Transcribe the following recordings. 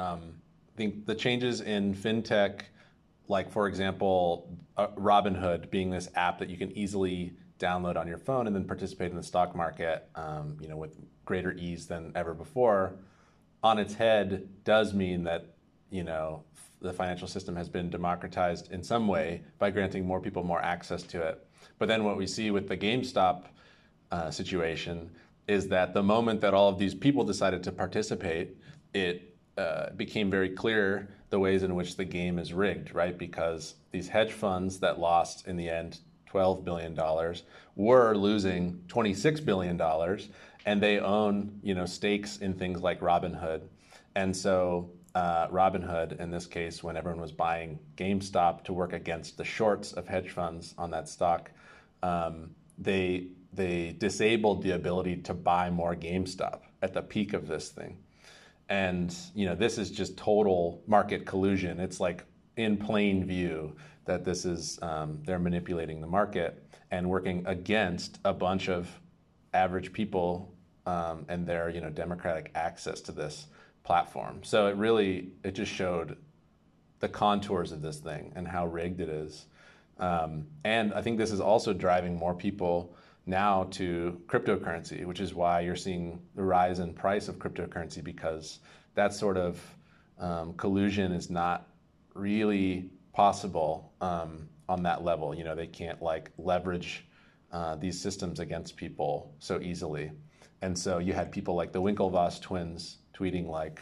Um, I think the changes in fintech, like for example, uh, Robinhood being this app that you can easily download on your phone and then participate in the stock market, um, you know, with greater ease than ever before, on its head does mean that you know the financial system has been democratized in some way by granting more people more access to it. But then what we see with the GameStop uh, situation is that the moment that all of these people decided to participate, it uh, became very clear the ways in which the game is rigged, right? Because these hedge funds that lost in the end $12 billion were losing $26 billion and they own you know stakes in things like Robinhood. And so uh, Robinhood, in this case, when everyone was buying GameStop to work against the shorts of hedge funds on that stock, um, they they disabled the ability to buy more GameStop at the peak of this thing. And you know, this is just total market collusion. It's like in plain view that this is um, they're manipulating the market and working against a bunch of average people um, and their you know democratic access to this platform. So it really it just showed the contours of this thing and how rigged it is. Um, and I think this is also driving more people now to cryptocurrency, which is why you're seeing the rise in price of cryptocurrency because that sort of um, collusion is not really possible um, on that level. You know, they can't like leverage uh, these systems against people so easily. And so you had people like the Winklevoss twins tweeting like,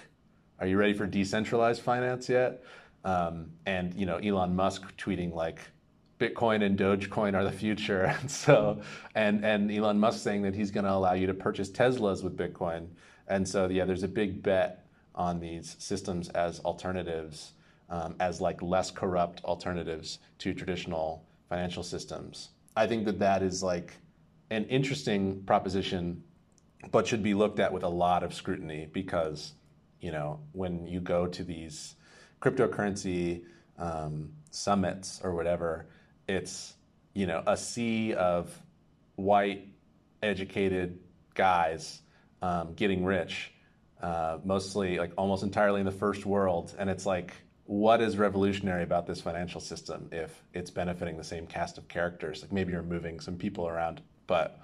"Are you ready for decentralized finance yet?" Um, and you know, Elon Musk tweeting like, "Bitcoin and Dogecoin are the future." And so, and and Elon Musk saying that he's going to allow you to purchase Teslas with Bitcoin. And so, yeah, there's a big bet on these systems as alternatives, um, as like less corrupt alternatives to traditional financial systems. I think that that is like an interesting proposition but should be looked at with a lot of scrutiny because you know when you go to these cryptocurrency um, summits or whatever, it's you know a sea of white educated guys um, getting rich, uh, mostly like almost entirely in the first world, and it's like what is revolutionary about this financial system if it's benefiting the same cast of characters? Like maybe you're moving some people around, but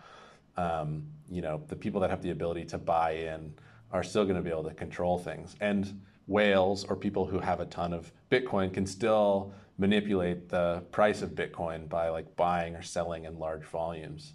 um, you know, the people that have the ability to buy in are still going to be able to control things. And whales or people who have a ton of Bitcoin can still manipulate the price of Bitcoin by like buying or selling in large volumes.